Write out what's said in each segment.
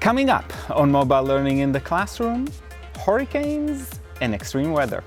Coming up on mobile learning in the classroom, hurricanes and extreme weather.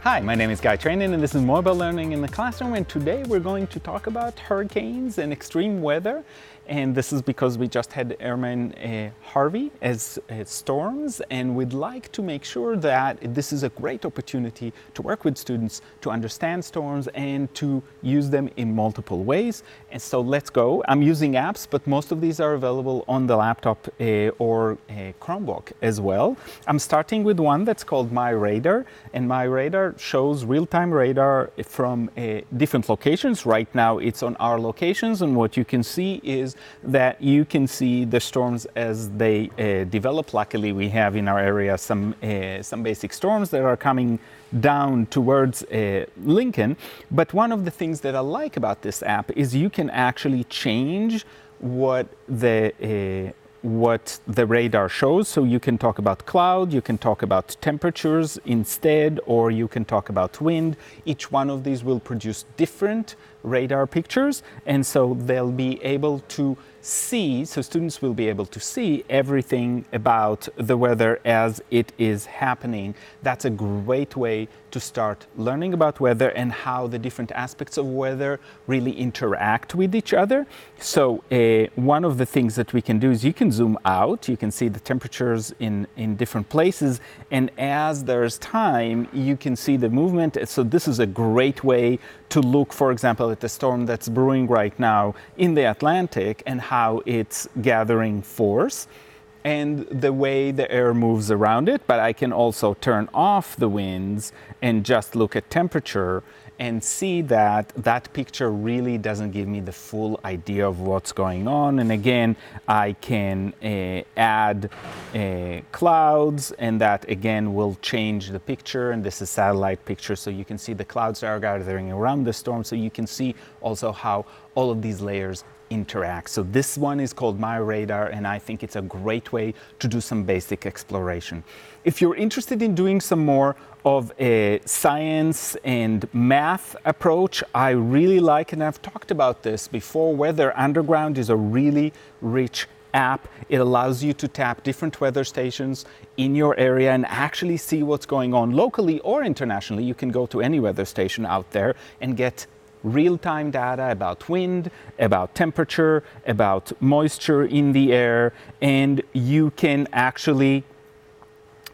Hi, my name is Guy Trainin and this is Mobile Learning in the Classroom and today we're going to talk about hurricanes and extreme weather and this is because we just had Irma uh, Harvey as, as, storms and we'd like to make sure that this is a great opportunity to work with students to understand storms and to use them in multiple ways. And so let's go. I'm using apps, but most of these are available on the laptop uh, or uh, Chromebook as well. I'm starting with one that's called My Radar and My Radar shows real-time radar from uh, different locations. Right now it's on our locations and what you can see is that you can see the storms as they uh, develop. Luckily, we have in our area some, uh, some basic storms that are coming down towards uh, Lincoln. But one of the things that I like about this app is you can actually change what the uh, what the radar shows. So you can talk about cloud, you can talk about temperatures instead, or you can talk about wind. Each one of these will produce different radar pictures, and so they'll be able to see, so students will be able to see everything about the weather as it is happening. That's a great way to start learning about weather and how the different aspects of weather really interact with each other. So uh, one of the things that we can do is you can zoom out, you can see the temperatures in, in different places, and as there's time, you can see the movement. So this is a great way to look, for example, at the storm that's brewing right now in the Atlantic and how it's gathering force and the way the air moves around it, but I can also turn off the winds and just look at temperature and see that that picture really doesn't give me the full idea of what's going on. And again, I can uh, add uh, clouds and that again will change the picture. And this is satellite picture. So you can see the clouds are gathering around the storm. So you can see also how all of these layers interact. So this one is called My Radar, and I think it's a great way to do some basic exploration. If you're interested in doing some more of a science and math approach, I really like, and I've talked about this before, Weather Underground is a really rich app. It allows you to tap different weather stations in your area and actually see what's going on locally or internationally. You can go to any weather station out there and get real-time data about wind, about temperature, about moisture in the air, and you can actually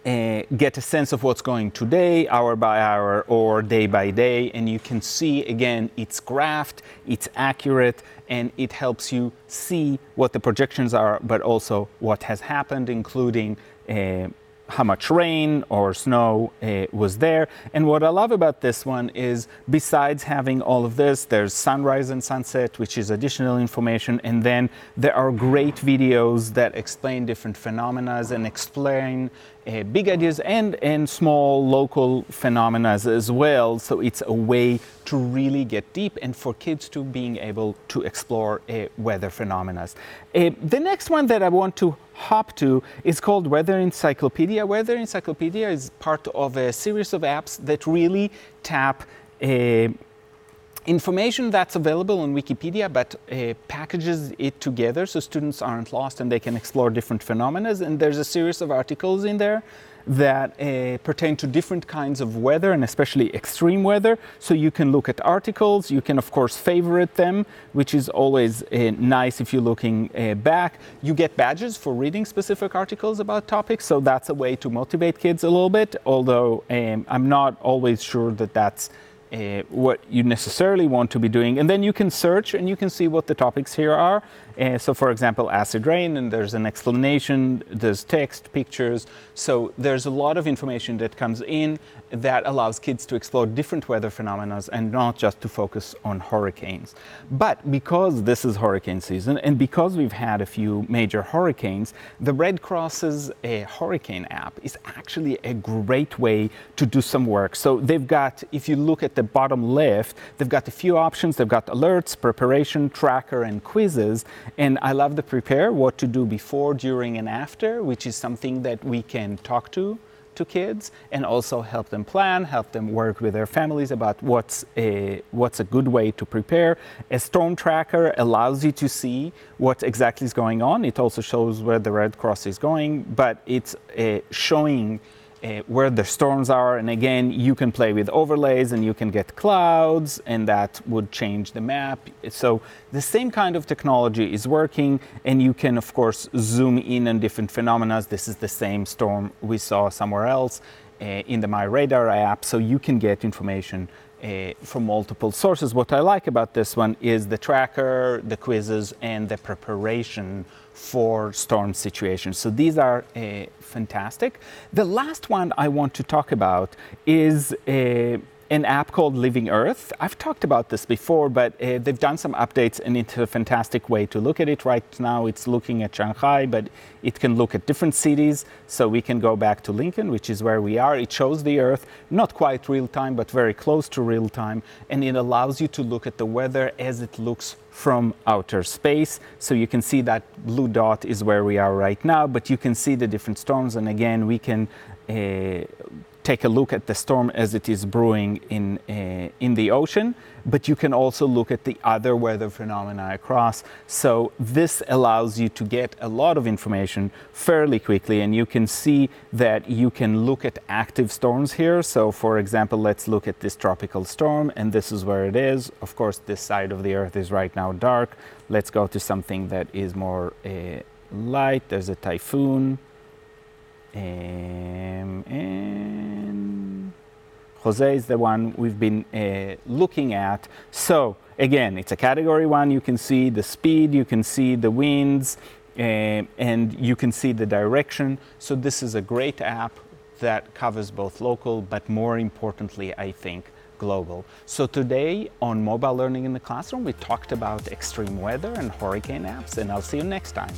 uh, get a sense of what's going today, hour by hour, or day by day, and you can see again it's graphed, it's accurate, and it helps you see what the projections are, but also what has happened, including uh, how much rain or snow uh, was there. And what I love about this one is besides having all of this, there's sunrise and sunset, which is additional information. And then there are great videos that explain different phenomena and explain uh, big ideas and, and small local phenomena as well. So it's a way to really get deep and for kids to being able to explore uh, weather phenomena. Uh, the next one that I want to hop to is called Weather Encyclopedia. Weather Encyclopedia is part of a series of apps that really tap uh, information that's available on Wikipedia, but uh, packages it together so students aren't lost and they can explore different phenomena. And there's a series of articles in there that uh, pertain to different kinds of weather and especially extreme weather. So you can look at articles, you can of course favorite them, which is always uh, nice if you're looking uh, back. You get badges for reading specific articles about topics, so that's a way to motivate kids a little bit, although um, I'm not always sure that that's uh, what you necessarily want to be doing. And then you can search and you can see what the topics here are. Uh, so for example, acid rain, and there's an explanation, there's text, pictures. So there's a lot of information that comes in that allows kids to explore different weather phenomena and not just to focus on hurricanes. But because this is hurricane season and because we've had a few major hurricanes, the Red Cross's uh, hurricane app is actually a great way to do some work. So they've got, if you look at the bottom left, they've got a few options. They've got alerts, preparation, tracker, and quizzes. And I love the prepare, what to do before, during, and after, which is something that we can talk to to kids and also help them plan, help them work with their families about what's a, what's a good way to prepare. A storm tracker allows you to see what exactly is going on. It also shows where the Red Cross is going, but it's uh, showing uh, where the storms are. And again, you can play with overlays and you can get clouds, and that would change the map. So the same kind of technology is working, and you can, of course, zoom in on different phenomena. This is the same storm we saw somewhere else uh, in the My Radar app, so you can get information uh, from multiple sources. What I like about this one is the tracker, the quizzes, and the preparation for storm situations. So these are uh, fantastic. The last one I want to talk about is uh, an app called Living Earth. I've talked about this before, but uh, they've done some updates and it's a fantastic way to look at it. Right now it's looking at Shanghai, but it can look at different cities. So we can go back to Lincoln, which is where we are. It shows the Earth, not quite real time, but very close to real time. And it allows you to look at the weather as it looks from outer space. So you can see that blue dot is where we are right now, but you can see the different storms. And again, we can uh, take a look at the storm as it is brewing in, uh, in the ocean, but you can also look at the other weather phenomena across. So this allows you to get a lot of information fairly quickly, and you can see that you can look at active storms here. So for example, let's look at this tropical storm, and this is where it is. Of course, this side of the earth is right now dark. Let's go to something that is more uh, light. There's a typhoon. Um, and Jose is the one we've been uh, looking at. So again, it's a category one. You can see the speed, you can see the winds, uh, and you can see the direction. So this is a great app that covers both local, but more importantly, I think, global. So today on Mobile Learning in the Classroom, we talked about extreme weather and hurricane apps, and I'll see you next time.